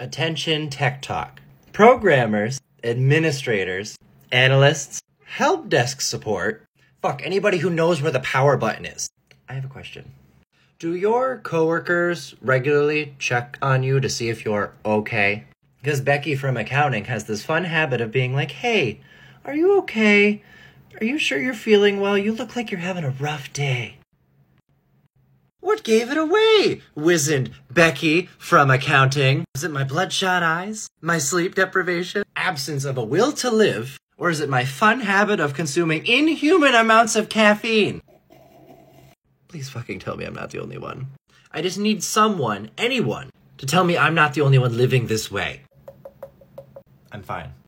Attention Tech Talk. Programmers, administrators, analysts, help desk support. Fuck, anybody who knows where the power button is. I have a question. Do your coworkers regularly check on you to see if you're okay? Because Becky from accounting has this fun habit of being like, hey, are you okay? Are you sure you're feeling well? You look like you're having a rough day. Gave it away? wizened Becky from accounting. Is it my bloodshot eyes? My sleep deprivation? Absence of a will to live? Or is it my fun habit of consuming inhuman amounts of caffeine? Please fucking tell me I'm not the only one. I just need someone, anyone, to tell me I'm not the only one living this way. I'm fine.